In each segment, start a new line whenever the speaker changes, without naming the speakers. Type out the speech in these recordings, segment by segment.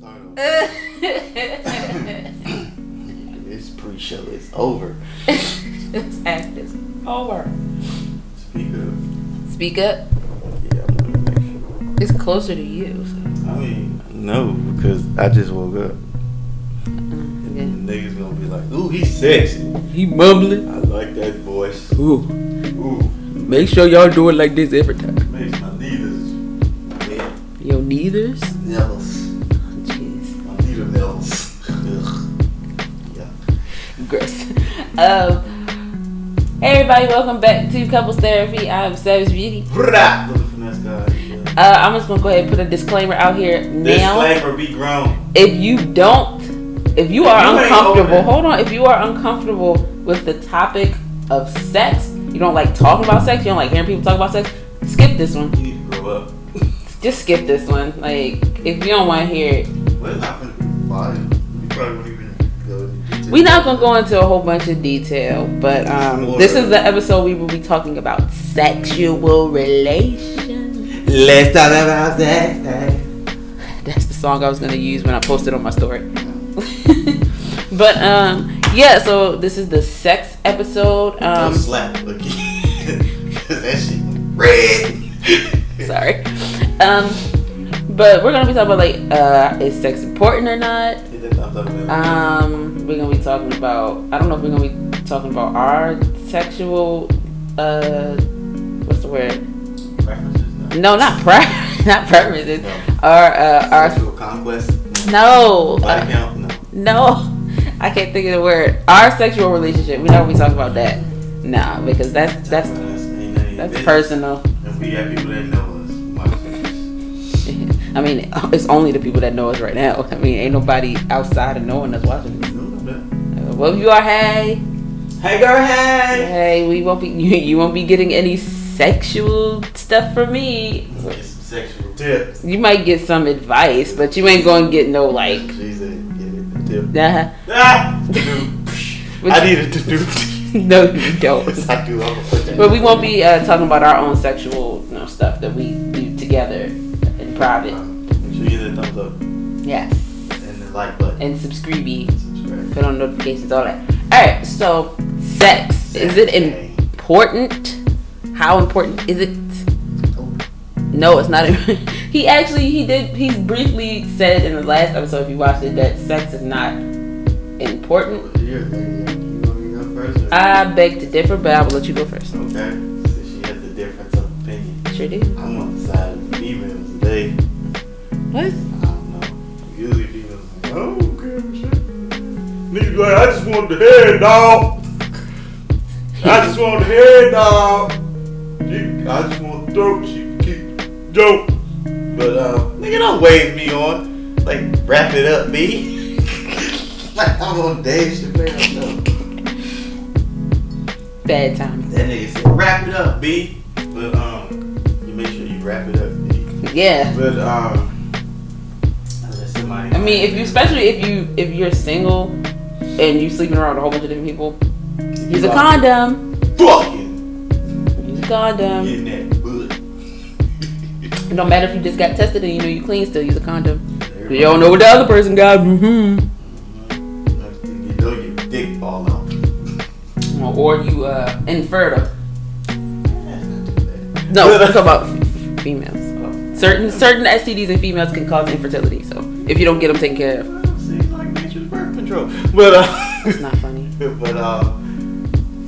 Start over. this pre-show is over.
this act is over.
Speak up.
Speak up.
Yeah, I'm gonna make sure.
It's closer to you. So.
I mean, no, because I just woke up.
mm, yeah.
Niggas gonna be like, ooh, he's sexy.
He mumbling.
I like that voice.
Ooh.
Ooh,
Make sure y'all do it like this every time.
makes my needles red.
Yo, neithers.
Um, hey everybody, welcome back to Couples Therapy. I'm Savage Beauty.
Brah! Little finesse guy. Yeah.
Uh, I'm just gonna go ahead and put a disclaimer out here now.
Disclaimer, be grown.
If you don't, if you are
you
uncomfortable, hold on. If you are uncomfortable with the topic of sex, you don't like talking about sex, you don't like hearing people talk about sex, skip this one.
You need to grow up.
Just skip this one. Like, if you don't want to hear it,
We're not gonna go into
a whole bunch of detail, but um, this is the episode we will be talking about sexual relations.
Let's talk about that.
That's the song I was gonna use when I posted on my story. but um, yeah, so this is the sex episode. Um,
slap again. That shit red.
sorry. Um, but we're gonna be talking about like, uh, is sex important or not?
Hit that thumbs up and everything.
Um, we're gonna be talking about. I don't know if we're gonna be talking about our sexual. Uh, what's the word?
Preferences?
No, not pre, not preferences.
No.
Our uh, our
Sexual conquest?
no,
Body
uh,
count? No.
no. I can't think of the word. Our sexual relationship. We never be talking about that. Nah, because that's that's
none
that's personal.
And we have people that know us. Watch this.
I mean, it's only the people that know us right now. I mean, ain't nobody outside of knowing us watching this.
No, no.
Well, you are, hey,
Hey girl, hey!
hey, we won't be you, you won't be getting any sexual stuff from me.
Get some sexual tips.
You might get some advice, but you ain't gonna get no like.
She said, get it, the tip.
Nah.
Ah! I
you-
needed to do
no, you don't.
I do. I'm gonna put that
But we won't be uh, talking about our own sexual you know, stuff that we do together private.
Make sure you thumbs up
Yes.
and the like button.
And subscribe,
Subscribe.
put on notifications, all that. All right. So, sex is it important? How important is it? No, it's not. he actually he did he briefly said in the last episode if you watched it that sex is not important.
Here, lady, you want me to go first? or-
I beg to differ, but I will let you go first.
Okay. So she has a difference of opinion.
Sure do. What?
I don't know. Usually females like, I don't care for shit. Niggas like, I just want the head, dog. I just want the head, dog. I just want the throat. She can keep joke. But uh, nigga, don't wave me on. Like, wrap it up, B. like I'm on Dave Chappelle. No.
Bad time.
That nigga said, wrap it up, B. But um, you make sure you wrap it up, B.
Yeah.
But um.
I mean, if you, especially if you, if you're single and you sleeping around a whole bunch of different people, use a condom.
Fucking
Use a condom.
getting that butt.
It don't matter if you just got tested and you know you clean, still use a condom. You don't know what the other person got. Mm-hmm.
You know your dick fall out.
Or you uh infertile.
That's not too bad.
No, let's talk about females. Certain certain STDs in females can cause infertility. So if you don't get them taken care of,
Seems like nature's birth control. But uh,
it's not funny.
but uh,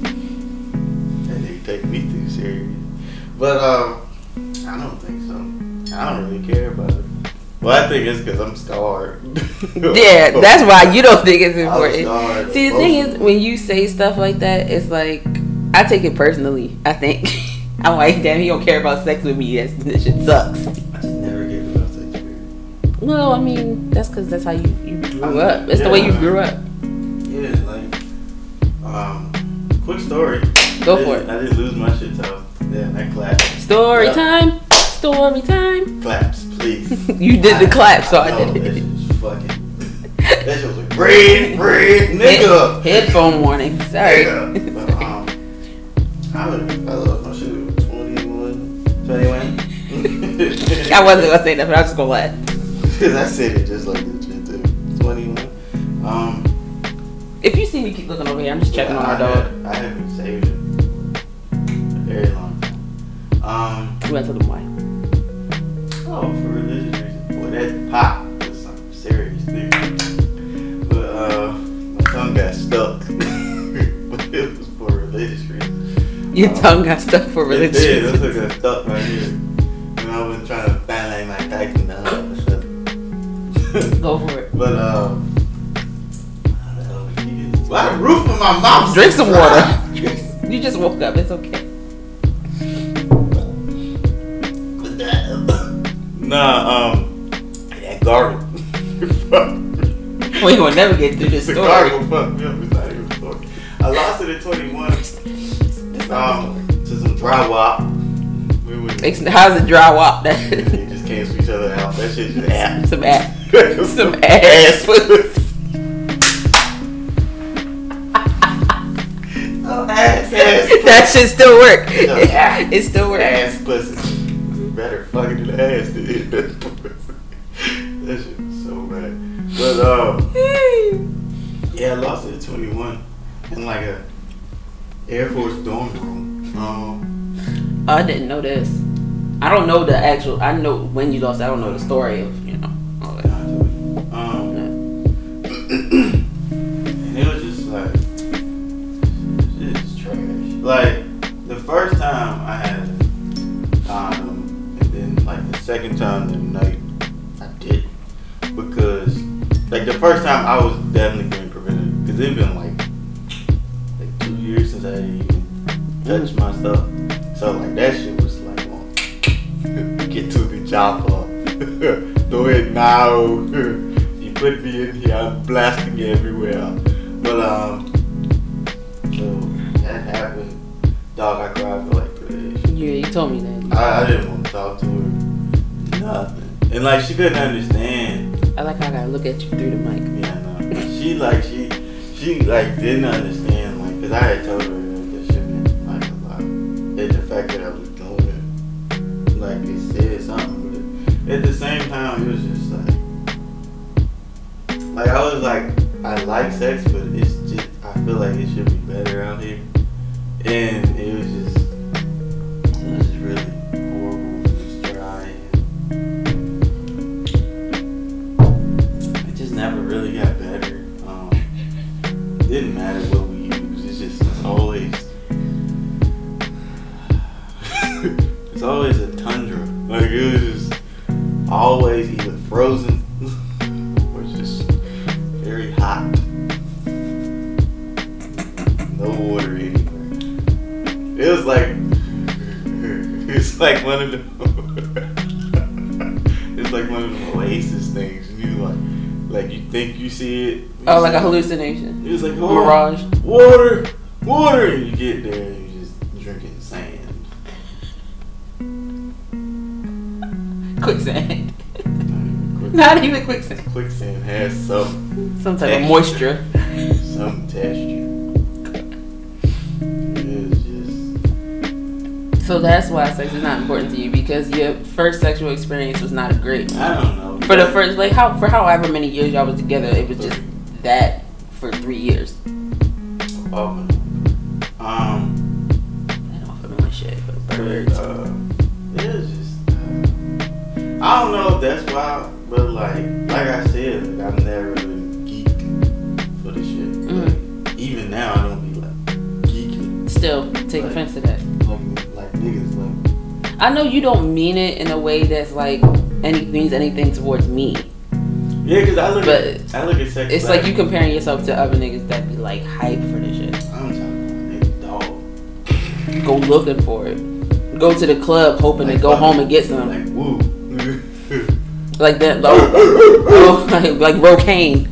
that nigga take me too serious. But uh, I don't think so. I don't really care about it. Well, I think it's because I'm scarred.
Yeah, that's why you don't think it's important. See, the thing is, when you say stuff like that, it's like I take it personally. I think I'm like, damn, he don't care about sex with me. That's, this shit sucks.
I just never gave enough sex experience.
Well, I mean, that's because that's how you, you grew
I'm-
up. It's the way you grew up.
Yeah, like, um, quick story.
Go
I
for it.
I didn't lose my shit, so yeah, that claps.
Story
Yeah.
time. Story time.
Claps, please.
You did the clap, so I,
know,
did
That
it.
shit was fucking. that shit was like, red, red, nigga.
Head- headphone warning. Sorry.
Nigga. But, um, I would, I lost
I wasn't gonna say nothing. but I was just gonna laugh.
Cause I said it just like this shit too. Twenty one. Um.
If you see me keep looking over here, I'm just checking on
I
our dog.
had- I haven't saved it. A very long time. Um.
We went to the Y.
Oh, for religious reasons. Boy, that pop was some serious thing. But uh, my tongue got stuck. but it was for religious reasons.
Your
Um,
tongue got stuck for
religious.
It
did. It took a stuck right here. And I was trying to find like my Tyson down and stuff.
Go for it.
But uh, why the roof of my mouth?
Drink some water. You just woke up. It's okay.
Nah, um, that gargle.
We will never get through this
The
story.
gargle fucked me up. It's not even a story. I lost it at 21. Um, to some dry wop. We went-
Ex- How's it dry?
They
That
just cancel each other out. That shit just ass.
some ass. Some ass.
Oh, ass, ass.
that shit still work.
No.
It still works.
Ass pussy. Better fucking than ass hit that pussy. That shit was so bad. But um, yeah, I lost it at 21 in like a Air Force dorm room. Um,
I didn't know this. I don't know the actual. I know when you lost. I don't know the story of you know. All that.
um, and it was just like it's trash. Like the first time I had a condom, and then like the second time the night I did because like the first time I was she couldn't understand.
I like how I gotta look at you through the mic.
Yeah, no. She like she she like didn't understand No water anywhere. It was like it's like one of the it's like one of the oasis things. And you like like you think you see it.
Oh, like a hallucination.
It was like oh,
Mirage.
water, water, and you get there and you just drinking sand.
Quicksand. Not even quicksand.
Quicksand has some
Some type of moisture. So that's why sex is not important to you because your first sexual experience was not a great.
I don't know.
For the first, like how for however many years y'all was together, it was just that for three years.
Oh, um,
And off of my shit for the
but,
birds.
uh, it was just. Uh, I don't know if that's why, but like, like I said, like, I've never been geek for this shit.
Mm-hmm.
Like, even now, I don't be like geeking
Still take
Right.
offense to that. I know you don't mean it in a way that's like any means anything towards me.
Yeah, cause I look
But
at I look at sex.
It's like you comparing yourself to other niggas that be like hype for this shit.
I'm talking about dog.
Go looking for it. Go to the club hoping to go
fucking-
home and get some.
Like woo.
Like that. Oh, like, like Rocaine.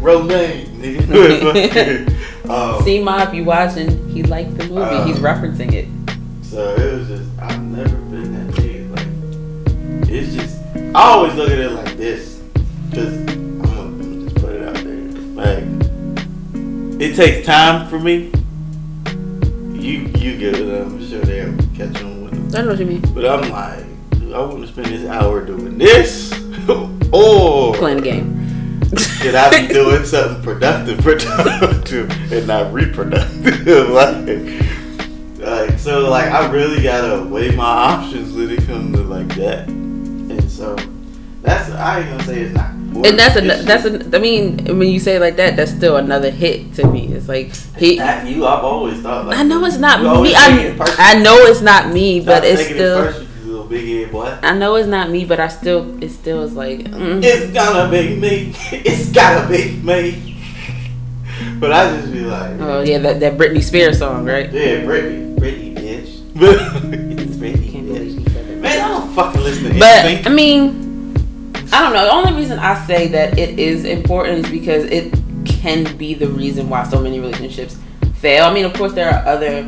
Romaine, nigga. um,
See, Ma, if you watching, he liked the movie.
Uh,
He's referencing it.
So it was just I've never been that nigga. Like it's just I always look at it like this, cause I'm gonna, just put it out there. Like it takes time for me. You you get it. I'm sure they'll catch on with it.
I know what you mean.
But I'm like, I want to spend this hour doing this. or
Playing the game.
should I be doing something productive, productive, and not reproductive? like, so, like, I really gotta weigh my options when it comes to like that. And so, that's I ain't gonna say it's not.
And that's a that's a. I mean, when you say it like that, that's still another hit to me. It's like he.
Not you. I've always thought like.
I know it's not me.
it
I. I know it's not me,
Stop
but it's
it
still.
you big head boy.
I know it's not me, but I still. It still is like. Mm.
It's gonna be me. It's gotta be me. But I just be like,
Oh yeah, that that Britney Spears song, right?
yeah, Britney, Britney, bitch. it's Britney,
Can't believe he said that.
Man, I don't fucking listen to
But
NSYNC.
I mean, I don't know. The only reason I say that it is important is because it can be the reason why so many relationships fail. I mean, of course, there are other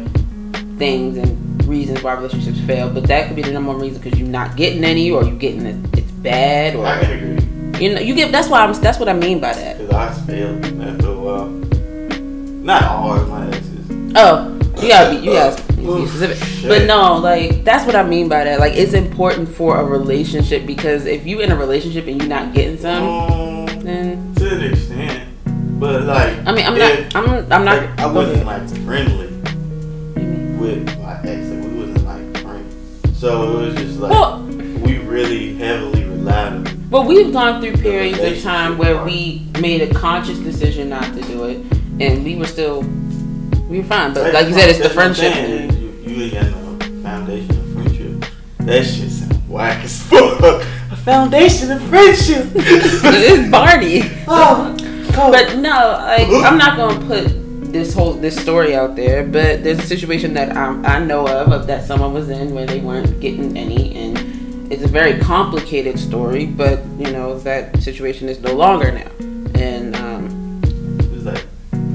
things and reasons why relationships fail, but that could be the number one reason because you're not getting any, or you're getting it, it's bad,
I can agree.
you know, you get. That's why I'm. That's what I mean by that.
Because I failed after a while. Uh, not all of my exes.
Oh, you gotta be. You gotta be
Oh,
specific.
shit.
But no, like that's what I mean by that. Like it's important for a relationship because if you in a relationship and you're not getting some,
Um,
then
to an extent. But like,
I mean, I'm
if-
not. I'm. I'm not.
like, I wasn't like friendly with my ex. Like, we wasn't like friends. So it was just like
Well,
we really heavily relied on.
but we've gone through periods of time where we made a conscious decision not to do it, and we were still, were fine. But like you said, it's the
That's what I'm
friendship.
You, you ain't got no foundation of friendship. That shit sound whack as fuck. A foundation of friendship.
it is Barney.
oh, oh.
But no, like I'm not gonna put this whole this story out there. But there's a situation that I, I know of, of that someone was in where they weren't getting any, and it's a very complicated story. But you know that situation is no longer now,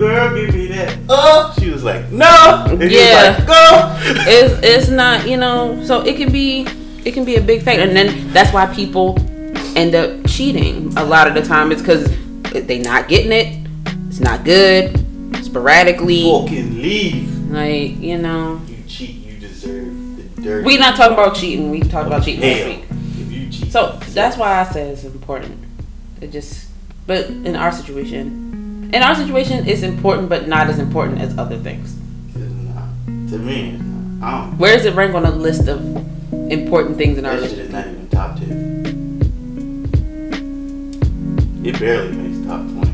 girl, give me that. Oh, she was like, no. And he
Yeah.
was like, go.
it's it's not you know. So it can be it can be a big factor, and then that's why people end up cheating a lot of the time. It's because they not getting it. It's not good. Sporadically,
Fucking leave.
like you know.
You cheat, you deserve the dirt.
We not talking about cheating. We talked about cheating last
Hell,
week.
if you cheat.
So that's why I say it's important. It just, but in our situation, in our situation, it's important, but not as important as other things.
To me, it's. I don't.
Where does it rank on a list of important things in our
That shit is not even top ten. It barely makes top twenty.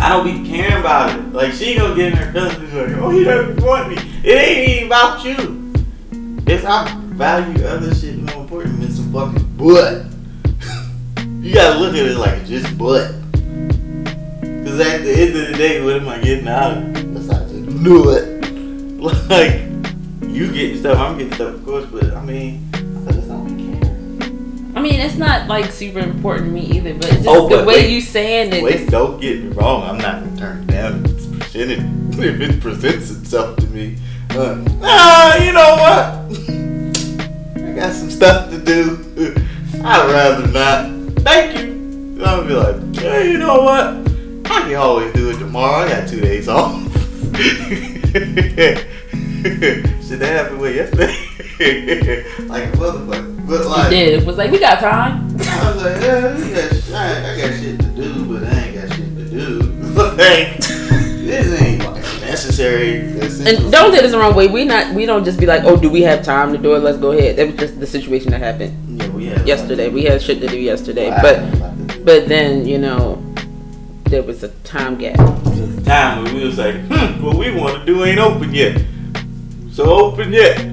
I don't be caring about it. Like she gonna get in her feelings and like, oh, he doesn't want me. It ain't even about you. It's I value other shit more important than some fucking butt. you gotta look at it like just butt. Cause at the end of the day, what am I getting out of it? Besides just do it. Like you get stuff, I'm getting stuff, of course, but I mean, I just don't care.
I mean, it's not like super important to me either, but just
Oh,
the way
wait.
you saying it.
Wait,
just-
don't get me wrong. I'm not gonna turn down if it's presented, if it presents itself to me. Uh, ah, you know what? I got some stuff to do. I'd rather not. Thank you. I'll be like, hey, you know what? I can always do it tomorrow. I got two days off. Shit, that happened with yesterday. like a motherfucker. But like,
did. It was like we got time.
I was like, yeah, we got, I, I got shit to do, but I ain't got shit to do. like, this ain't like necessary.
And don't take this the wrong way. We not. We don't just be like, oh, do we have time to do it? Let's go ahead. That was just the situation that happened
Yeah, we had
yesterday. We had shit to do yesterday, but but then you know there was a time gap.
There's a time when we was like, hmm, what we want to do ain't open yet. So open yet.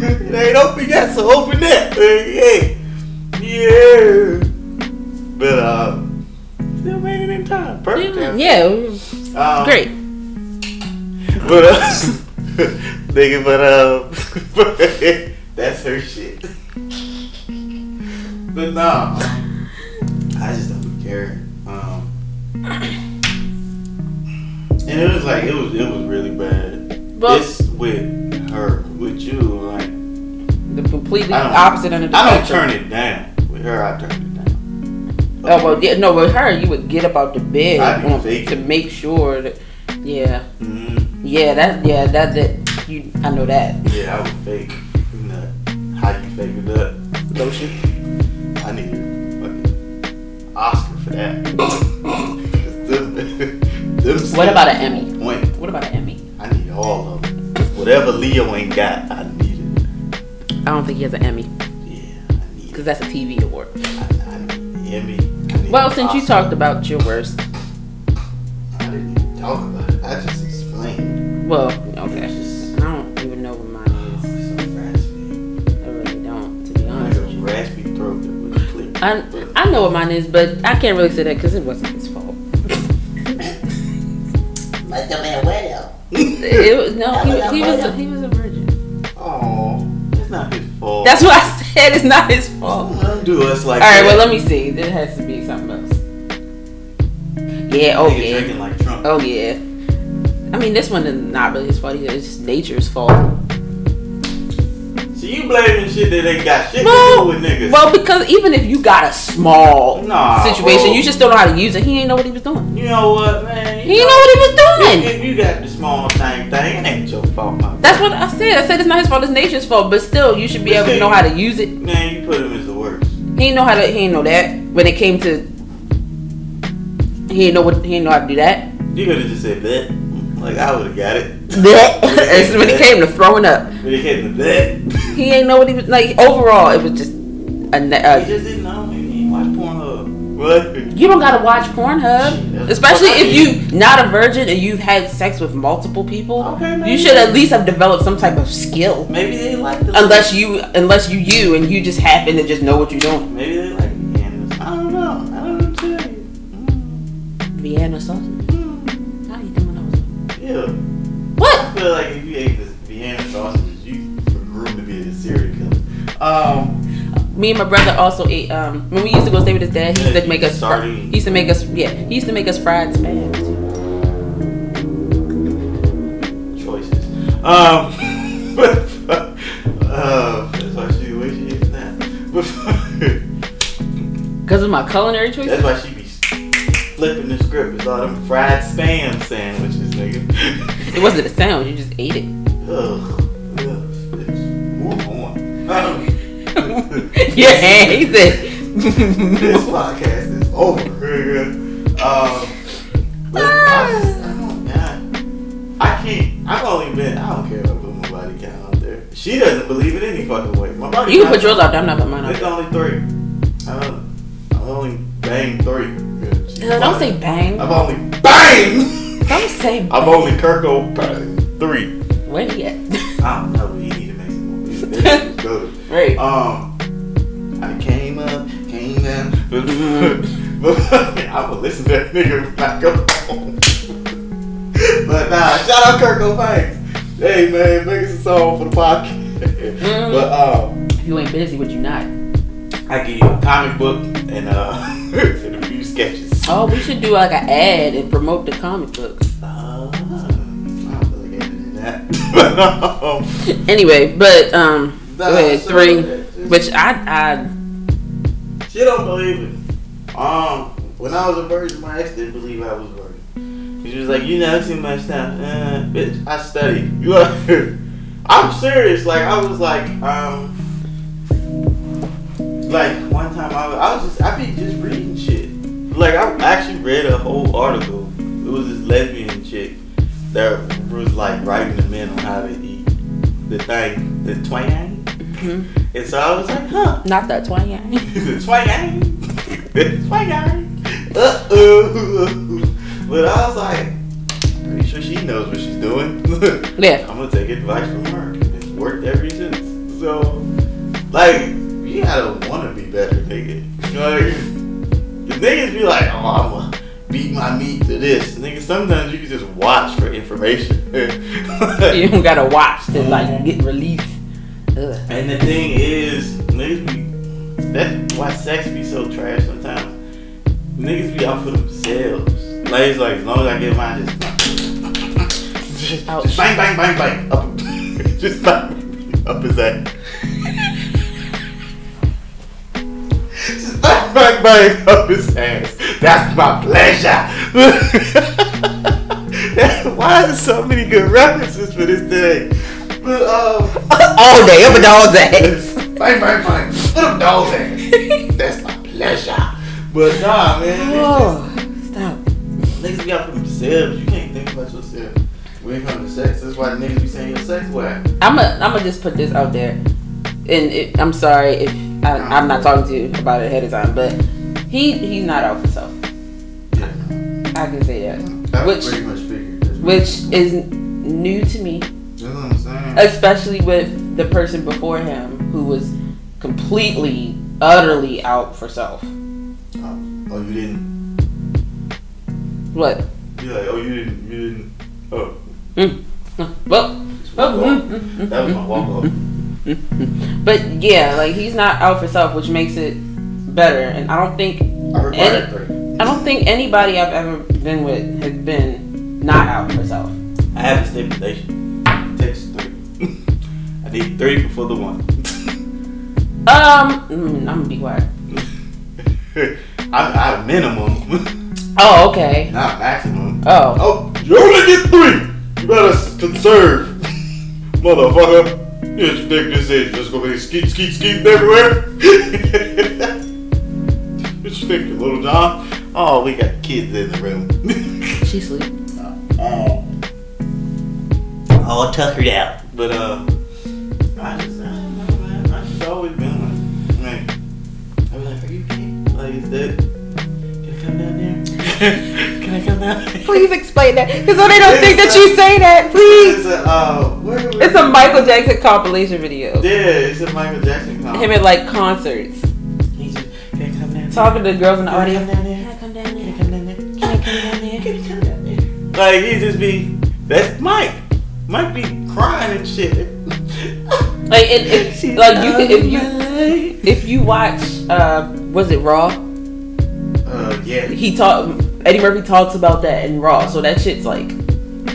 it ain't open yet, so open it. Yeah. yeah. But uh, still made it in time. Perfect. time.
Yeah,
Um,
great.
But uh, nigga, but uh, that's her shit. But nah, um, I just don't care. Um, and it was like it was it was really bad.
But
this with her, with you, like
the completely opposite end of the
I don't
spectrum.
turn it down. With her, I turn it down.
Oh well, yeah, no. With her, you would get up out the bed
I'd be
on- to make sure that. Yeah,
Mhm.
Yeah, that yeah that that you I know that
Yeah, I would fake nut. How you fake a nut?
lotion.
I need a fucking Oscar for that. them, them
What about an Emmy?
Point.
What about an Emmy?
I need all of them. Whatever Leo ain't got, I need it.
I don't think he has an Emmy
Yeah, I need
because that's a TV award.
I, I need Emmy. I need
Well, since you talked about your worst,
I didn't talk about it. I just.
Well, okay. I don't even know what mine is.
So raspy.
I really don't, to be honest
got
with you.
raspy throat that was clear.
I I know what mine is, but I can't really say that because it wasn't his fault.
Like the man well.
It was, no, he, he was a, he was a virgin.
Oh, it's not his fault.
That's what I said. It's not his fault.
Don't do us like
All right,
that.
well, let me see. There has to be something else. Yeah. Oh
Nigga
yeah.
drinking like Trump.
Oh yeah. I mean, this one is not really his fault either. It's just nature's fault.
So you blaming shit that ain't got shit
Well,
to do with niggas.
well, because even if you got a small
Nah,
situation,
bro.
you just don't know how to use it. He ain't know what he was doing.
you know what, man?
He didn't know what he was doing.
if you got the small thing thing, it ain't your fault, my
That's what I said. I said it's not his fault. It's nature's fault. But still, you should be
But
able to know how to use it.
Man, you put him as the worst.
He didn't know how to. He didn't know that when it came to. He didn't know what. He didn't know how to do that.
You could have just said that. Like I would have got it.
It's when it came to throwing up.
When it came to that.
He ain't know what he was like. Overall, it was just. A, ne-
He
uh,
just didn't know. He watched Pornhub. What?
you don't gotta watch Pornhub, especially if you not a virgin and you've had sex with multiple people.
Okay,
you should at least have developed some type of skill.
Maybe they like the.
Unless you, unless you you and you just happen to just know what you're doing.
Maybe they like. I don't know. I don't know. Tell you. Mm,
Vienna sausage. How you doing those?
Yeah.
What?
I feel like if you ate this Vienna sausages, you were groomed to be a serial killer. Um,
Me and my brother also ate. Um, when we used to go stay with his dad, he used to make us. Fr- he used to make us. Yeah, he used to make us fried spam.
choices. Um, but uh, that's why she the way she is now.
Because of my culinary choices.
that's why she be flipping the script. It's all them fried spam sandwiches, nigga.
It wasn't a sound. You just ate it.
Ugh. Move on.
Yeah, he said.
this podcast is over. nigga. Um, but I, just, I don't, man, I can't. I've only been. I don't care if I put my body count out there. She doesn't believe it any fucking way. My body.
You can put yours out there. I'm not putting mine out
It's only three. I don't. I only banged three.
Don't say bang.
I've only bang.
Don't say.
I've only Kirko banged three.
Where he at?
I don't know, he need to make some more. That good.
right.
Um, I came up, came down, I'm gonna listen to that nigga when I go home. but nah, shout out Kirko Bangz. Hey man, make us a song for the podcast.
Mm.
But um,
if you ain't busy, would you not?
I give you a comic book and uh and a few sketches.
Oh, we should do like an ad and promote the comic book.
Uh, I don't really get into that.
Anyway, but um,
nah,
go ahead. Three, which I I
She don't believe it. Um, when I was a virgin, my ex didn't believe I was a virgin. She was like, "You know too much stuff, uh, bitch. I study." You are. I'm serious. Like I was like, um, like one time I was, I was just, I be just reading. Like I actually read a whole article. It was this lesbian chick that was like writing the men on how to eat the thing, the twang.
mhm.
And so I was like, huh.
not that twang.
the twang. the twang. Uh oh. But I was like, pretty sure she knows what she's doing.
Yeah.
I'm gonna take advice from her. It's worked ever since. So, like, you gotta wanna be better, nigga. Like, niggas be like, oh, I'm gonna beat my meat to this. Nigga, sometimes you can just watch for information.
You don't gotta watch to like get relief. Ugh.
And the thing is, niggas be that's why sex be so trash sometimes. Niggas be out for themselves. Like it's like as long as I get mine, just, just, just bang bang bang bang up, just bang up his ass. Just bang bang bang up his ass. That's my pleasure. Why is there so many good references for this today? But um,
All day up a dog's ass.
bang bang bang. Put up dog's ass. That's my pleasure. But nah, man.
Oh, stop.
Niggas be out for themselves. You can't think about yourself. When it comes to sex, that's why the niggas be saying your sex whack.
I'm gonna I'm gonna just put this out there, and it, I'm sorry if I, I'm not talking to you about it ahead of time, but he he's not out for self.
Yeah.
I can say that,
That
which
pretty much figured.
Which is new to me,
That's what I'm saying.
especially with the person before him who was completely utterly out for self.
Oh, you didn't.
What?
You like, oh, you didn't. You didn't. Oh.
Mm. Well, well, mm, mm, mm,
That was my walk off.
But yeah, like he's not out for self, which makes it better. And I don't think
I three.
I don't think anybody I've ever been with has been not out for self.
I have a stipulation. Text three. I need three before the one.
Um, mm, I'm gonna be quiet.
I, I minimum,
Oh, okay.
not maximum.
Oh,
Oh, you only get three. You better conserve, motherfucker. Think this is just gonna be skeet, skeet, skeet everywhere? what you think, Little John? Oh, we got kids in the room.
she sleep.
Oh, all tuckered out. But uh, I just, I don't know, man. I just always been like, man. I was like, are you okay? Like, is that? Can I come down there? Can I come down there?
Please explain that, because so they don't think that you say that. Please.
It's a, uh, where, where,
It's a Michael Jackson compilation video.
Yeah, it's a Michael Jackson song.
Him at like concerts,
He's just, can I come down
talking to the girls in the
Can I
audience.
come down there?
Can I come down
Can I
there?
come down there?
Can I come down there?
Can I come down there? Like, he just be, that's Mike. Mike be crying and shit.
Like it, it like you could if you if you watch uh was it Raw?
Uh, yeah.
He talk Eddie Murphy talks about that in Raw, so that shit's like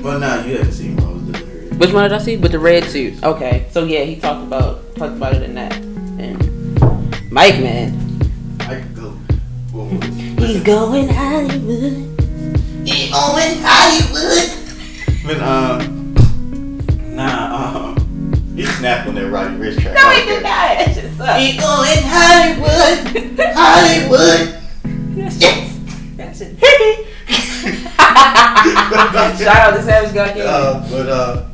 Well, nah, you haven't seen Rose Delirious.
which one did I see? With the red suit. Okay, so yeah, he talked about talked about it in that. And Mike, man,
I could go. What
he's going Hollywood.
He going Hollywood.
But, um, nah, um, he snapped on that Roddy Ricch track.
No, he did not. That shit sucks.
He going Hollywood. Hollywood.
Shout out to Savage God King.
Uh, but uh,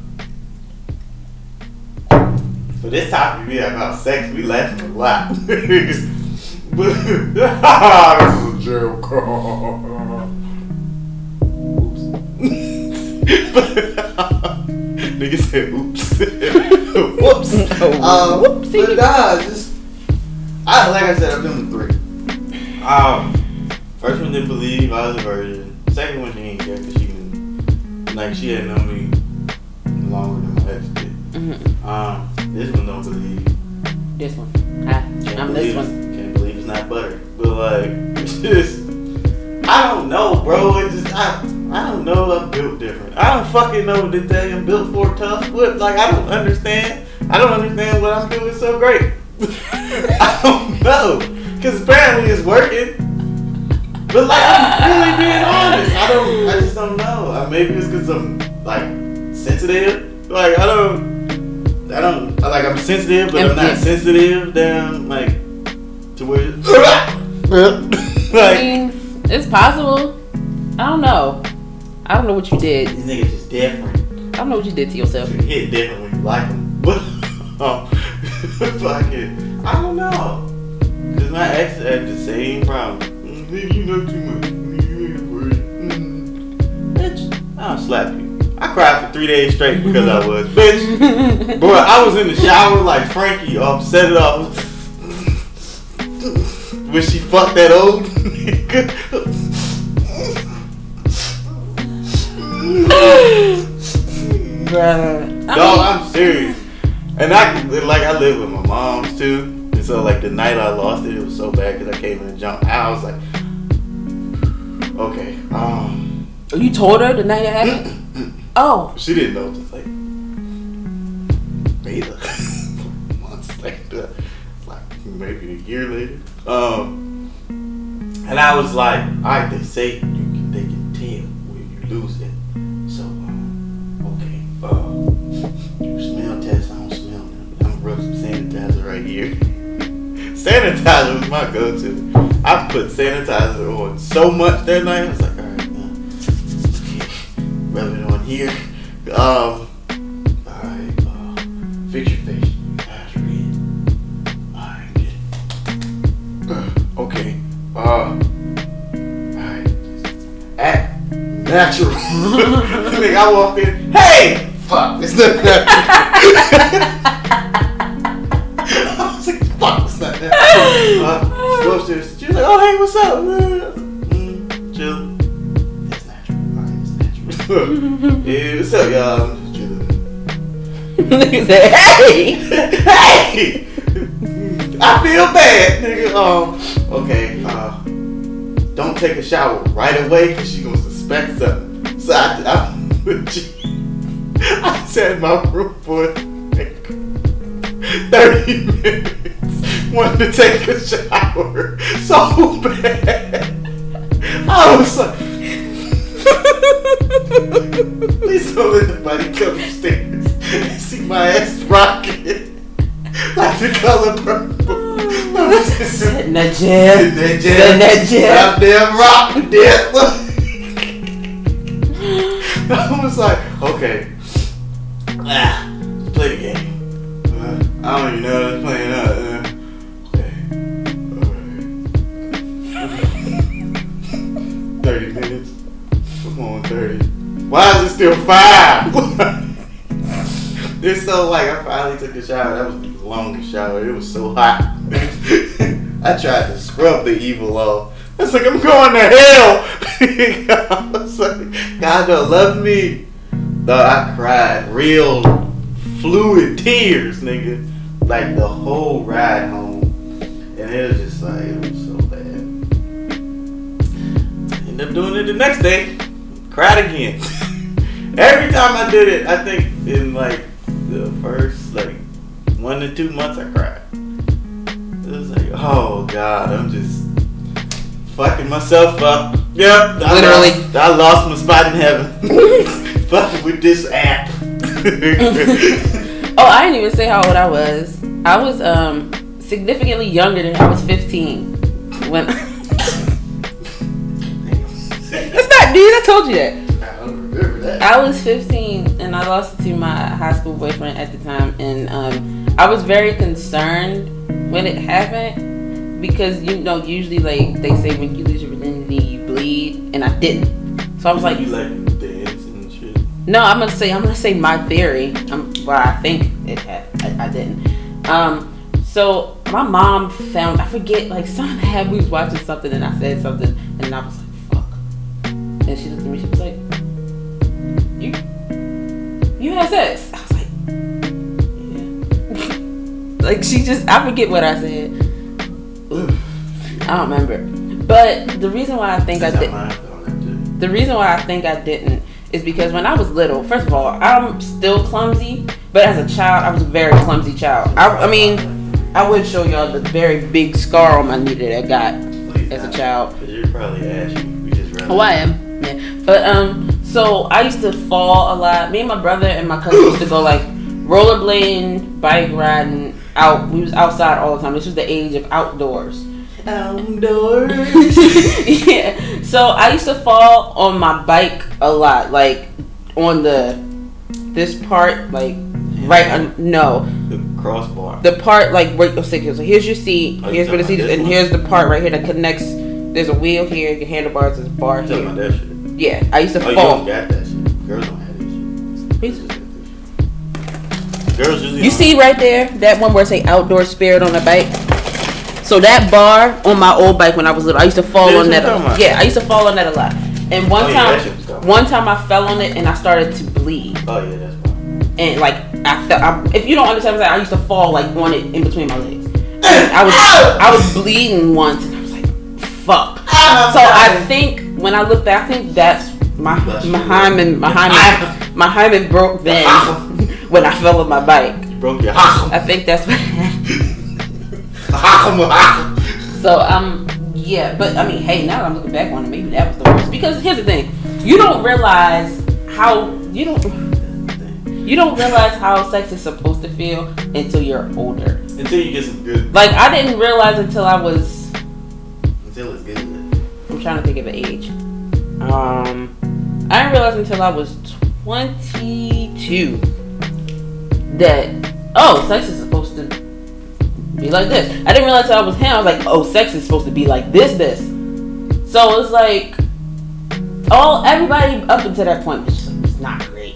for this topic we have about sex, we laughing a lot. but this is a joke. Oops. Nigga said oops. Whoops. Um,
Whoopsie.
but nah, just I like I said, I've been with three. Um, first one didn't believe I was a virgin. Second one she ain't care because she didn't like she had known me longer than my ex did.
Mhm.
Um, this one don't believe.
This one. Hi.
Can't
I'm this one.
Can't believe it's not butter. But like, just I don't know, bro. It's just I I don't know. I'm built different. I don't fucking know what to tell you. I'm built for tough foot. Like I don't understand. I don't understand what I'm doing so great. I don't know. Cause apparently it's working. But like I'm really being honest. I don't. I just don't know. Uh, maybe it's cause I'm like sensitive. Like I don't. I don't. Like I'm sensitive, but I'm not sensitive. Down like to where.
I
like
mean, it's possible. I don't know. I don't know what you did.
these niggas just different.
I don't know what you did to yourself.
You hit different when you like them. But um, it. I don't know. Cause my ex had the same problem. Nigga, you know too much. Nigga, you ain't worried. Mm. Bitch, I'll slap you. I cried for three days straight because I was. Bitch, bro, I was in the shower like Frankie, um, set it up. When she fucked that old nigga.
Bruh.
No, I'm serious. And I like I live with my mom's too, and so like the night I lost it, it was so bad because I came in and jumped. I was like, Okay. Um.
You told her the night it happened. oh.
She didn't know. Just like beta. Months later, like maybe a year later. Um. And I was like, all right, they say you can, they can tell when you lose it. So, um, okay. Um, you smell test. I don't smell. I'm gonna rub some sanitizer right here. Sanitizer was my go-to. I put sanitizer on so much that night. I was like, all right, now, rub it on here. Um, all right, uh, fix your face. Eyes red. All right, it. Uh, okay. Uh, all right. Act natural. Nigga, I walk in. Hey, fuck, it's not that. Was fuck, it's that. Uh, go upstairs. She was like, oh, hey, what's up? Mm, chill. That's natural. All right, it's natural. hey, what's up, y'all? I'm just chilling.
Nigga said, hey!
hey! I feel bad, nigga. Um, okay, uh, don't take a shower right away because she gonna suspect something. So I, I, I sat in my room for 30 minutes, wanted to take a shower so bad. I was like, please don't let nobody come upstairs and see my ass rocking like the color purple. I was
Sit in that jam,
in that
jam, in that
jam. Out there rocking there. I was like, okay. Ah, play the game. Uh, I don't even know what's playing play out. 30 minutes. Come on, 30. Why is it still five? it's so like I finally took a shower. That was the longest shower. It was so hot. I tried to scrub the evil off. It's like, I'm going to hell. I was like, God don't love me. Though I cried real fluid tears, nigga. Like the whole ride home. And it was just like, it was so bad. Ended up doing it the next day. Cried again. Every time I did it, I think in like the first like one to two months, I cried. It was like, oh god, I'm just fucking myself up. Yep, I
Literally.
lost, I lost my spot in heaven. fucking with this app.
Oh, I didn't even say how old I was. I was um significantly younger than I was 15 when. That's not, dude. I told you that.
I don't remember that.
I was 15 and I lost it to my high school boyfriend at the time, and um, I was very concerned when it happened because you know usually like they say when you lose your virginity you bleed, and I didn't. So I was like,
you like dance and shit.
no, I'm gonna say I'm gonna say my theory. Um, well, I think it had. I, I didn't. Um, so my mom found I forget like somehow we was watching something and I said something and I was like fuck, and she looked at me. She was like, you you had sex. I was like, yeah. like she just I forget what I said. Ooh, I don't remember. But the reason why I think I did.
how mine felt like that.
The reason why I think I didn't is because when I was little, first of all, I'm still clumsy, but as a child, I was a very clumsy child. I, I mean, I would show y'all the very big scar on my knee that I got
Please
as a child.
Cause you're probably ashy. We just.
Oh, I am. Yeah. But um, so I used to fall a lot. Me and my brother and my cousin used to go like rollerblading, bike riding out. We was outside all the time. This was the age of outdoors.
Outdoors.
yeah. So I used to fall on my bike a lot, like on the this part, like right. Un- no,
The crossbar.
the part like where. Oh, so here's your seat.
Oh,
Here's where the seat is, and
one?
here's the part right here that connects. There's a wheel here. Your handlebars is a bar
talking about
here.
that shit.
Yeah, I used to
Oh,
fall.
don't got that shit. Girls don't have that shit. Girls usually
You see right there, that one where it say outdoor spirit on the bike. So that bar on my old bike when I was little, I used to fall
That's
on that. A lot. Yeah, I used to fall on that a lot. And one
Oh, yeah, that shit was
time, one time I fell on it and I started to bleed.
Oh yeah, that's fine.
And like I felt, I, if you don't understand, what I'm saying, I used to fall like on it in between my legs. I was, I was bleeding once, and I was like, "Fuck." So I think when I look back, I think that's my
That's
my
your-
hymen, my hymen, my hymen broke then when I fell on my bike.
You broke your house.
I think that's what happened.
House.
So um yeah, but I mean, hey, now that I'm looking back on it, maybe that was the worst. Because here's the thing, you don't realize how you don't You don't realize how sex is supposed to feel until you're older.
Until you get some good.
Like I didn't realize until I was
Until it's good.
I'm trying to think of an age. Um, I didn't realize until I was 22 that oh, sex is supposed to be like this. I didn't realize until I was him. I was like, oh, sex is supposed to be like this, this. So it's like all everybody up until that point was, was not great.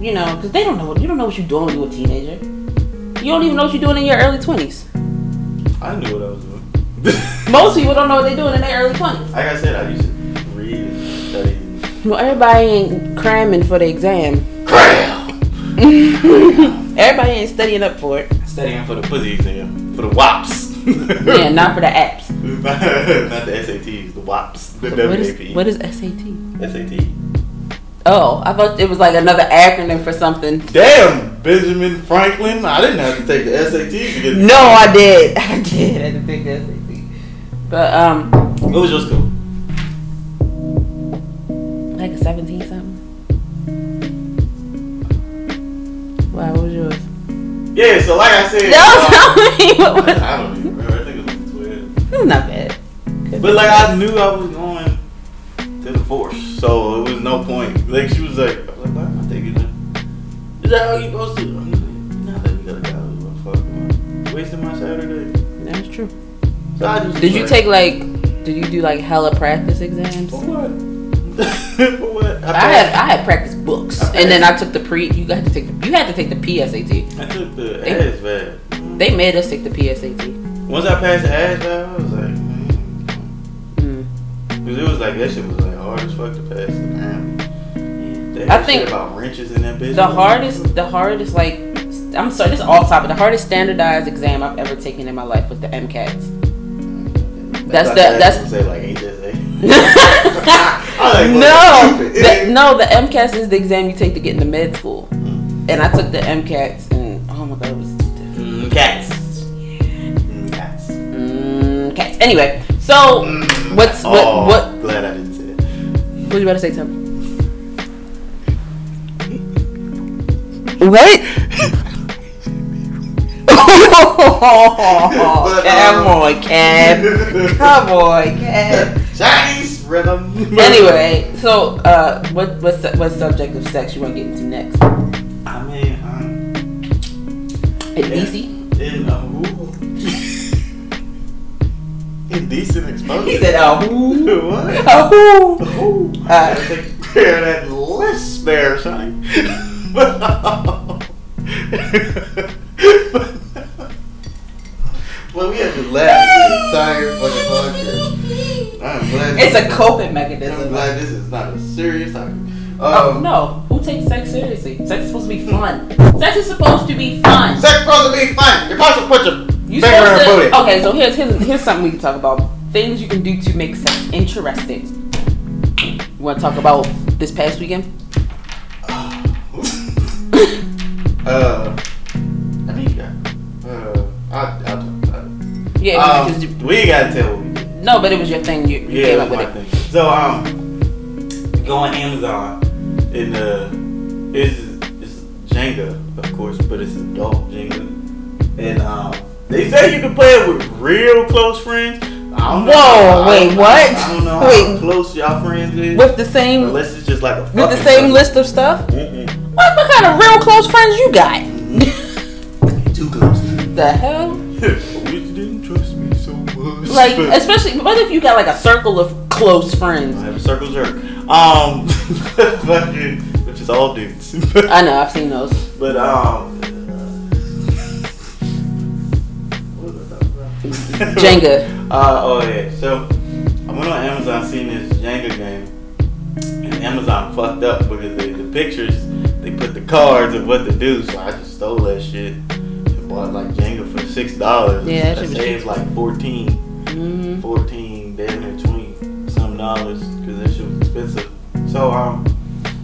You know, because they don't know you don't know what you're doing when you're a teenager. You don't even know what you're doing in your early 20s.
I knew what I was doing.
Most people don't know what they're doing in their early 20s.
like I said, I used to read and study.
Well, everybody ain't cramming for the exam.
Cram!
Everybody ain't studying up for it.
Studying for the pussy exam. For the WAPs.
Yeah, not for the apps.
Not the SATs, the WAPs. The
What is,
WAP.
what is SAT?
SAT.
Oh, I thought it was like another acronym for something.
Damn, Benjamin Franklin. I didn't have to take the SAT to get
No, I did. I did. I had to take the SAT. But um,
What was your school?
like a seventeen something. Wow, what was yours?
Yeah, so like I said.
No,
um,
tell me what was.
I don't even remember. I think it was like 12.
It was not bad.
But like I knew I was going to the force, so it was no point. Like she was like, I was like, why am I taking that? Is that how you supposed to? I'm like, nah, that you gotta go. Fuck, man. Wasting my Saturday.
That's true.
So I
Did you
like,
take like? Did you do like hella practice exams?
for what? for what?
I had I had practice books,
I
and then I took the pre. You had to take the you had to take the PSAT.
I took the
They-
ASVAB.
They made us take the PSAT.
Once I passed the ass bad, I was like, man.
Mm.
Cause it was like that shit was like hard as fuck to pass.
I think
about wrenches in that bitch.
The hardest, the hardest like, I'm sorry, this is off topic. The hardest standardized exam I've ever taken in my life was the MCATs. That's
I
the- that's-
was gonna say like
no,
I was like, what the-
no, the MCATs is the exam you take to get into med school, and I took the MCATs, and oh my god, it was different.
Mm, cats. Mm, cats.
Mm, cats. Anyway, so
Mm,
what's what
oh,
what
Glad I didn't say that.
what you about to say, Tim? What? Oh, come on, Cab. Come on, Cab.
Chinese rhythm.
Anyway, so uh, what what what subject of sex you want to get into next?
I mean, um,
DC?
in uh, ooh. indecent exposure.
He said, "Oh, who?
what?
Oh,
Ooh,
Uh,
I gotta take care of that list there, son. we had to laugh the entire fucking podcast. I'm glad.
it's a coping
I'm
mechanism."
glad this is not a serious topic. Um,
Oh no! Who takes sex seriously? Sex is supposed to be fun. Sex is supposed to be fun.
Sex is supposed to be fun. You're supposed to put your
You
finger in booty.
okay, so here's, here's here's something we can talk about. Things you can do to make sex interesting. You want to talk about this past weekend?
uh, I yeah. Uh, I'll,
Yeah,
Um,
because you,
we ain't gotta tell what we did.
no, but it was your thing. You, you
Yeah,
came up with
my
it.
thing. So um, go on Amazon and uh, it's it's Jenga, of course, but it's adult Jenga, and um, they say you can play it with real close friends. I don't know.
Whoa,
I-
wait,
I-
what?
I don't know
Wait.
how close y'all friends is.
With the same
Unless it's just like a
with
the
same
buddy.
list of stuff.
Mm-mm.
What, what kind of real close friends you got?
Too close.
the hell? Like, especially what if you got like a circle of close friends?
I have a circle jerk. Um, which is all dudes.
I know, I've seen those.
but um, what was I talking about?
Jenga.
Uh, oh yeah. So I went on Amazon, seen this Jenga game, and Amazon fucked up because they, the pictures they put the cards of what to do. So I just stole that shit and bought like Jenga for six dollars.
Yeah, that was
saved like 14,
hmm
14, damn near twenty some dollars because that shit was expensive. So um,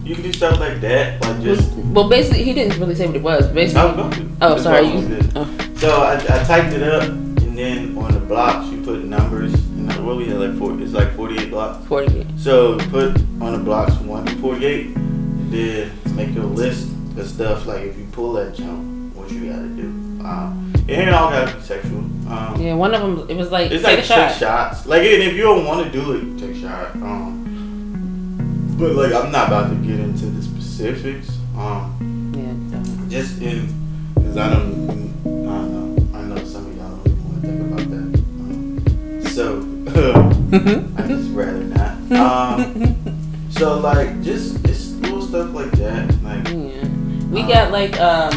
you can do stuff like that, like just.
Well, basically, he didn't really say what it was. Basically,
I was going to.
oh, sorry. You, oh.
So I, I typed it up, and then on the blocks you put numbers. And I- what we had like four, it's like 48 blocks.
40.
So put on the blocks one to 48, and then make your list of stuff like if you pull that jump, what you gotta do. Um, it ain't all gotta be sexual. Um,
Yeah, one of them. It was like
it's
take
like
a shot.
take shots. Like and if you don't want to do it, take a shot. Um, but like I'm not about to get into the specifics. Um,
Yeah.
just in because I don't, I don't know. I know some of y'all don't want to think about that. Um, so I just rather not. Um, so like just just little stuff like that. Like
Yeah. We got like um,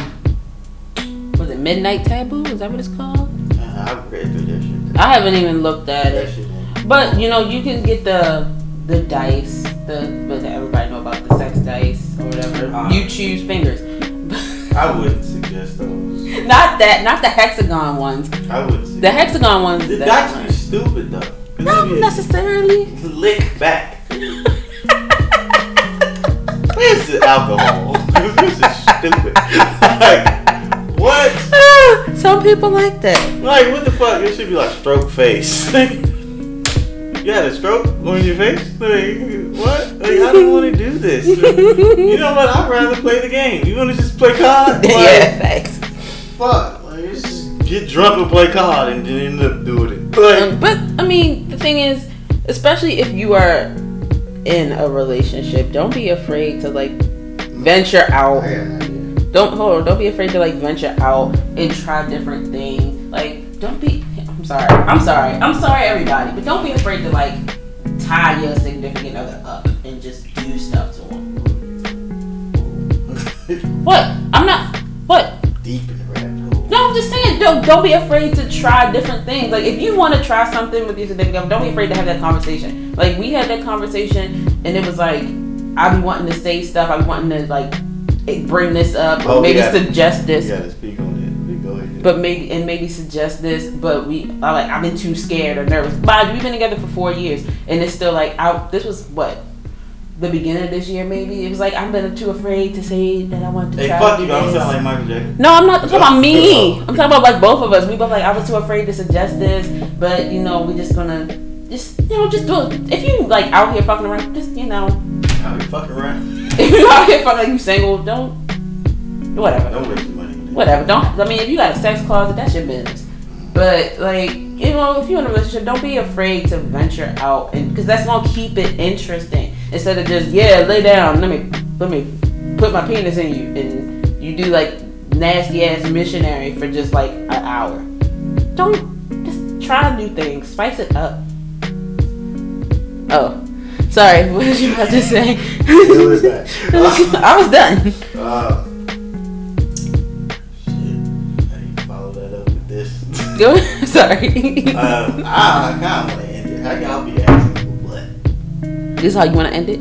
it Midnight Taboo? Is that what it's called?
uh, I've read through that shit.
I haven't even looked at
That
it.
shit.
But you know, you can get the the dice, the but everybody know about the sex dice or whatever.
Uh.
you choose fingers.
I wouldn't suggest those.
not that, not the hexagon ones.
I wouldn't.
The hexagon ones.
The
that's
dice be stupid though.
Not necessarily.
Lick back. Where's the alcohol? this is stupid. like, what?
Some people like that.
Like, what the fuck? It should be like stroke face. you had a stroke on your face? Like, what? Like, I don't want to do this. you know what? I'd rather play the game. You want to just play card? Like,
yeah, thanks.
Fuck. Like, just get drunk and play card and then end up doing it. Like,
Um, but I mean, the thing is, especially if you are in a relationship, don't be afraid to like venture out.
I got an idea.
Don't hold. on, Don't be afraid to like venture out and try different things. Like, don't be. I'm sorry. I'm sorry. I'm sorry, everybody. But don't be afraid to like tie your significant other up and just do stuff to them. What? I'm not. What?
Deep in the rabbit hole.
No, I'm just saying, don't, don't be afraid to try different things. Like, if you want to try something with your significant other, don't be afraid to have that conversation. Like, we had that conversation, and it was like, I be wanting to say stuff, I be wanting to, like, bring this up, or
Oh,
maybe
yeah.
suggest this,
gotta speak on it. Go ahead.
but maybe, and maybe suggest this, but we, I like, I've been too scared or nervous. But we've been together for four years, and it's still like, I, this was what? The beginning of this year, maybe it was like I've been too afraid to say that I want to
hey,
try.
fuck you. I don't
this.
sound like Michael Jackson.
No, I'm not talking about me. I'm talking about like both of us. We both like I was too afraid to suggest this, but you know we're just gonna just you know just do it. If you like out here fucking around, just you know
How you fucking around?
if you out here fucking like you single, don't whatever,
Don't waste your money. on
whatever. Don't I mean if you got a sex closet, that's your business. But like you know if you're in a relationship, don't be afraid to venture out and because that's gonna keep it interesting instead of just yeah lay down let me let me put my penis in you and you do like nasty ass missionary for just like an hour. Don't just try new things, spice it up. Oh, sorry. What did you about to say?
Who is that?
I was done.
Uh, shit. How do you follow that up with this?
Go. Sorry.
um, I, I kind of want to end it. How y'all be asking for what?
this is how you want to end it.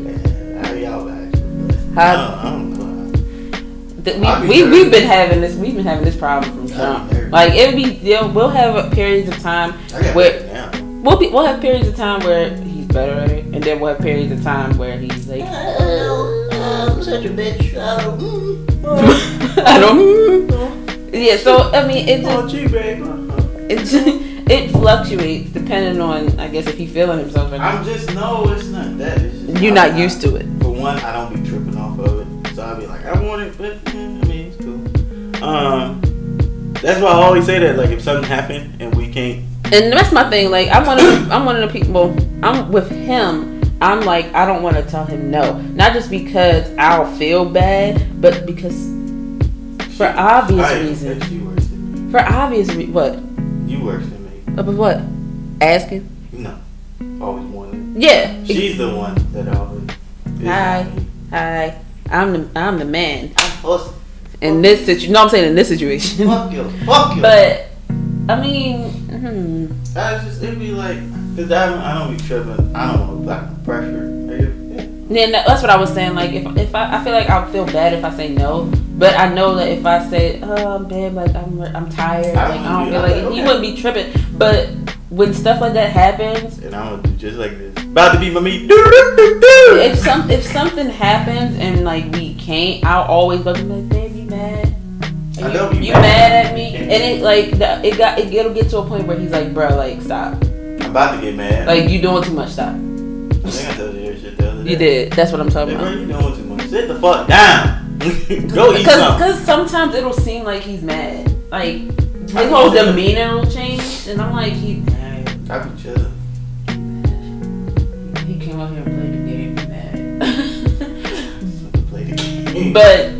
How y'all be asking for what?
How-
I don't, I don't know.
Th-
I'll
We, we, we've been having this we've been having this problem from jump. Like it'll be you we'll have periods of time where we'll be we'll have periods of time where better and then have periods of time where he's like
Oh, I'm such a bitch. Oh,
I don't yeah. So I mean it just
Oh, babe. Uh-huh.
it just, it fluctuates depending on I guess if he's feeling himself or not.
I'm just no, it's not that. It's just
You're
I-
not used to it.
For one, I don't be tripping off of it, so I'll be like, I want it, but I mean, it's cool. Um, that's why I always say that. Like, if something happened and we can't,
And that's my thing. Like I'm one of the, I'm one of the people. I'm with him. I'm like I don't want to tell him no, not just because I'll feel bad, but because for obvious
I
reasons.
you worse than me.
For obvious re- what?
You worse than me.
But what? Asking?
No, always wanted.
Yeah.
She's the one that always.
Hi. Hi. I'm the I'm the man
I'm pussy.
in this situation. No, I'm saying in this situation.
Fuck you. Fuck you.
But I mean, hmm.
I just it'd be like, cause I don't, I don't be tripping. I don't want like pressure. Like, yeah.
Then that's what I was saying. Like if if I, I feel like I'll feel bad if I say no, but I know that if I say, oh babe, like I'm I'm tired,
I
like I
don't
feel
that.
like he wouldn't be tripping. But when stuff like that happens,
And I'm just like this. About to be my meat.
If some if something happens and like we can't, I'll always go to like, babe, you mad?
I don't
you, you
mad.
at me? And it like the, it got it, it'll get to a point where he's like, bro, like stop,
I'm about to get mad.
like you doing too much, stop.
I think I told you that shit the other day.
You did. That's what I'm talking
Hey, bro,
about.
you doing too much. Sit the fuck down. Go eat some.
Because sometimes it'll seem like he's mad. Like his whole demeanor will change, and I'm like, he mad.
I be chilling.
He came out here and played the game, mad.
Play the game.
but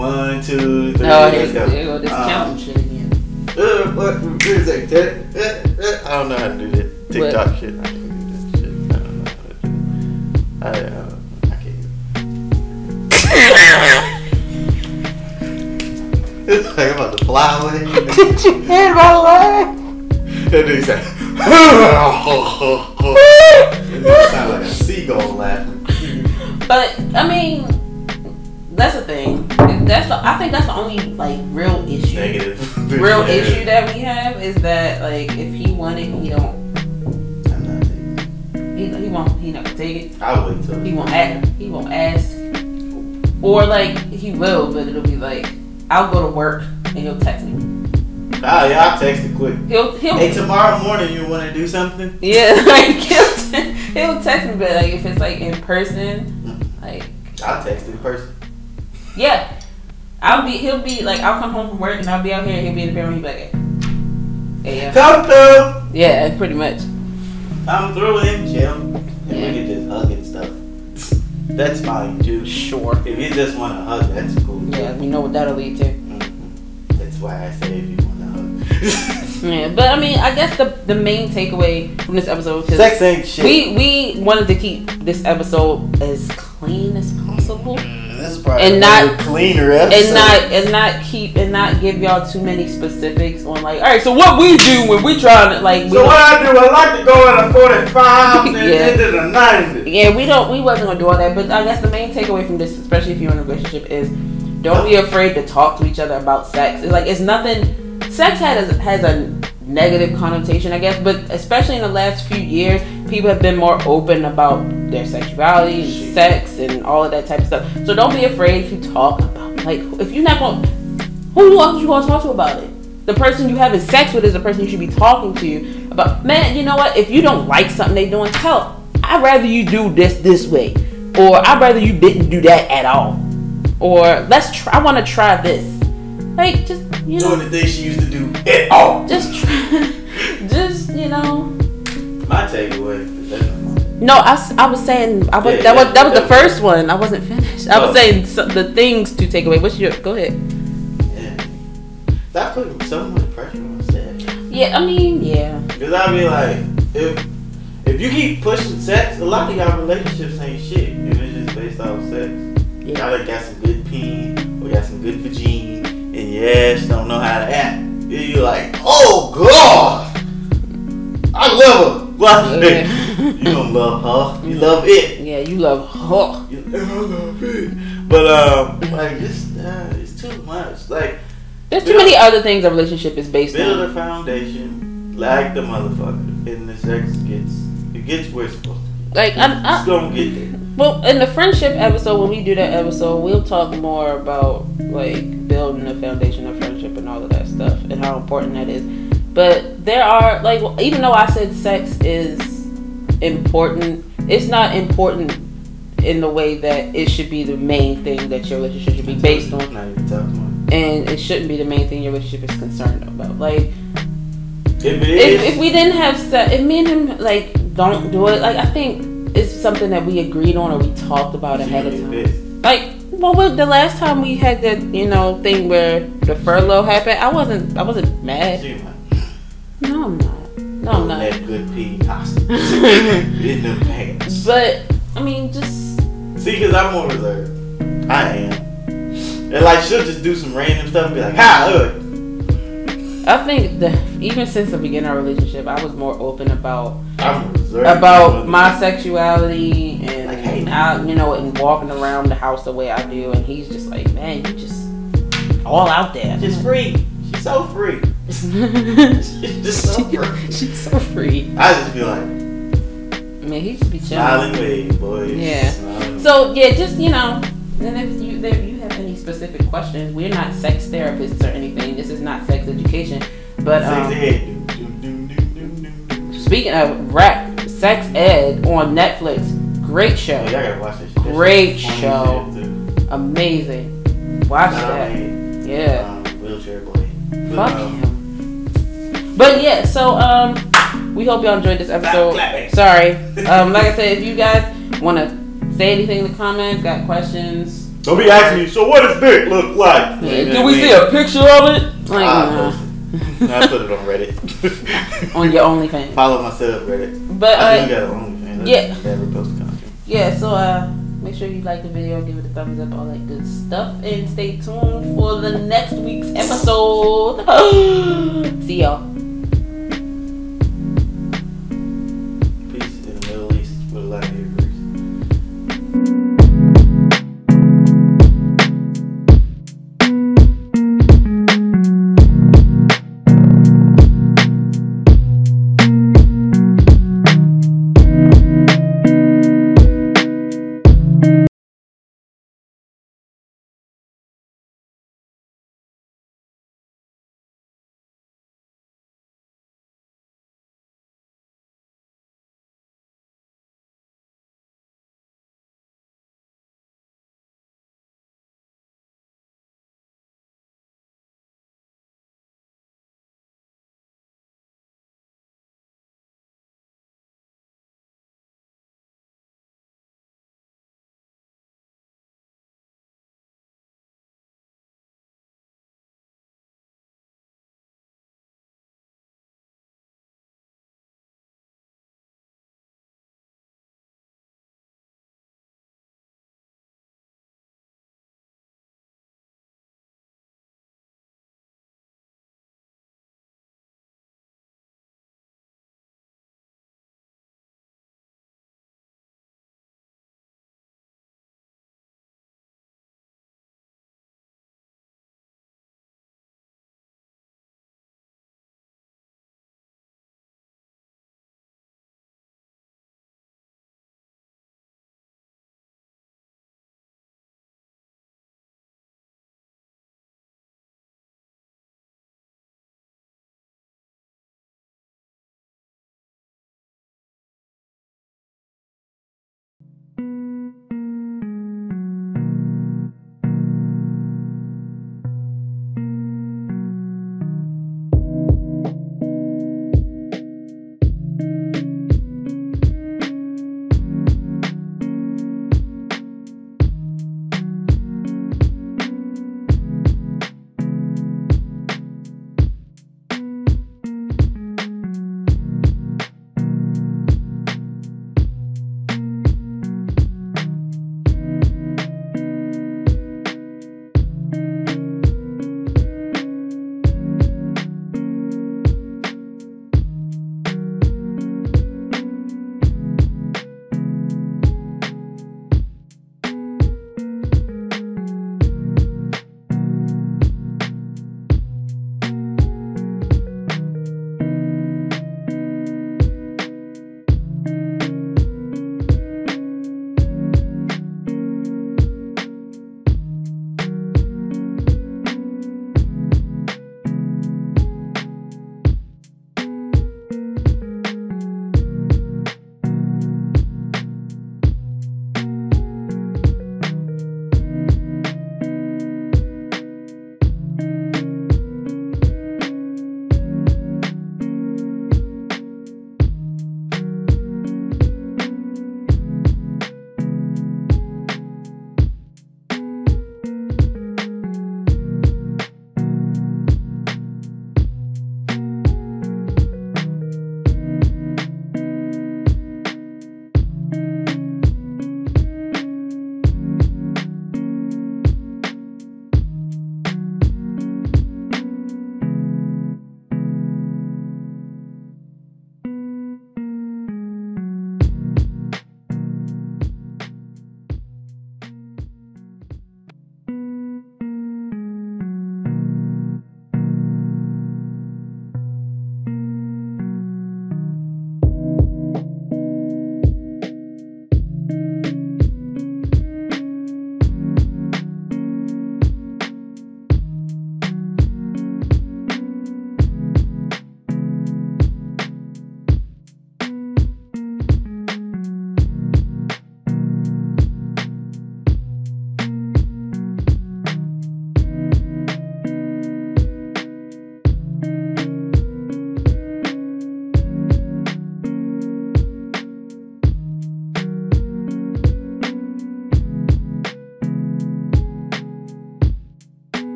one, two, three,
no,
let's go.
this
Um,
counting shit again.
Uh, what? What is that? Uh, uh, I don't know how to do that TikTok shit. I can't do that shit. I don't know how to do it. I, uh, I can't. It's like I'm about to fly away.
Did you hear my laugh?
And then he's like, and it sound like a seagull laughing.
But I mean, that's the thing. That's the. I think that's the only like real issue.
Negative.
Real
Yeah.
issue that we have is that like if he wanted, he don't.
I'm not taking
He, he won't. He not take it.
I'll wait till.
He won't ask. He won't ask. Or like he will, but it'll be like I'll go to work and he'll text me.
Oh, yeah, I'll text it quick.
He'll he'll
Hey, tomorrow morning you want to do something?
yeah like he'll, te- he'll text me, but like if it's like in person, mm. like
I'll text in person.
yeah, I'll be he'll be like I'll come home from work and I'll be out here and he'll be in the bedroom. He'll be like, hey, yeah,
Come through.
yeah, pretty much.
I'm through in chill. And
Yeah.
we can just hug and stuff. That's fine too.
Sure.
If you just want to hug, that's cool. too.
Yeah, we know what that'll lead to.
Mhm. That's why I say if you want to hug.
Yeah, but I mean, I guess the the main takeaway from this episode because
Sex ain't shit.
we we wanted to keep this episode as clean as possible.
This is probably
And not-
very cleaner episode.
and not and not keep and not give y'all too many specifics on like all right so what we do when we trying to like we
So what I do, I like to go at a 45 and
Yeah.
into the 90.
yeah we don't we wasn't gonna do all that but i guess the main takeaway from this especially if you're in a relationship is don't be afraid to talk to each other about sex it's like it's nothing sex has has a negative connotation i guess but especially in the last few years people have been more open about their sexuality and sex and all of that type of stuff. So don't be afraid you talk about like if you're not going who else you want to talk to about it? The person you having sex with is the person you should be talking to. About man you know what? If you don't like something they doing tell i'd rather you do this this way or i'd rather you didn't do that at all or let's try i want to try this. Like just you know.
Doing the things she used to do at all.
just try just you know.
My takeaway
no I, I was saying i was
Yeah,
that
yeah,
was that was the first one i wasn't finished i was
Oh.
saying so, the things to take away what's your go ahead
yeah. Stop putting so much pressure on sex.
yeah i mean yeah
Because I mean, like, if if you keep pushing sex, a lot of y'all relationships ain't shit. If it's just based off sex.
yeah
Y'all that got some good peen or got some good vagine and ass don't know how to act. You're like, oh god, I love her. Well,
Yeah.
you don't love her, you love it.
yeah you love oh,
You love it. But um, like this, uh, it's too much. Like
there's too many other things a relationship is based
build
on
a foundation, like the motherfucker, and the sex gets it gets where it's supposed to.
like I,
It's
I,
gonna get there.
Well, in the friendship episode, when we do that episode, we'll talk more about like building a foundation of friendship and all of that stuff and how important that is. But there are like, even though I said sex is important, it's not important in the way that it should be the main thing that your relationship should be based on,
Not even talking
and it shouldn't be the main thing your relationship is concerned about. Like.
If
if, if we didn't have sex, if me and him like don't do it, like I think it's something that we agreed on or we talked about ahead of time. Like, well, the last time we had that, you know, thing where the furlough happened, I wasn't, I wasn't mad. No, I'm not. No, I'm not.
That good pee hostage in the pants.
But I mean, just
See, because I'm more reserved. I am. And like, she'll just do some random stuff and be like, "Hi, look."
I think that even since the beginning of our relationship, I was more open about about my sexuality and
Like, hey.
out, you know, and walking around the house the way I do. And he's just like, man, you just all out there.
Just free. She's so free.
She's
She's just so free.
so free.
I just feel like
Man, he should be chilling.
smiling wave, boys.
Yeah.
Smiling
So yeah, just you know, and if you if you have any specific questions, we're not sex therapists or anything. This is not sex education. But um, speaking of rap, sex ed on Netflix, Great
Oh,
show.
watch this
Great show.
as shit, too.
Amazing. Watch that. Yeah.
um, wheelchair boy.
Fuck
um,
him. But yeah, so um, we hope y'all enjoyed this episode.
clap it.
Sorry. Um, like I said, if you guys want to say anything in the comments, got questions,
Don't be asking me. So what does dick look like?
Yeah,
Did we see a picture of it?
like
Ah,
nah.
No, I put it on Reddit.
on your OnlyFans.
Follow myself Reddit.
But
I
uh,
do got an OnlyFans.
yeah.
Never post content.
yeah, so uh, make sure you like the video, give it a thumbs up, all that good stuff, and stay tuned for the next week's episode. See y'all.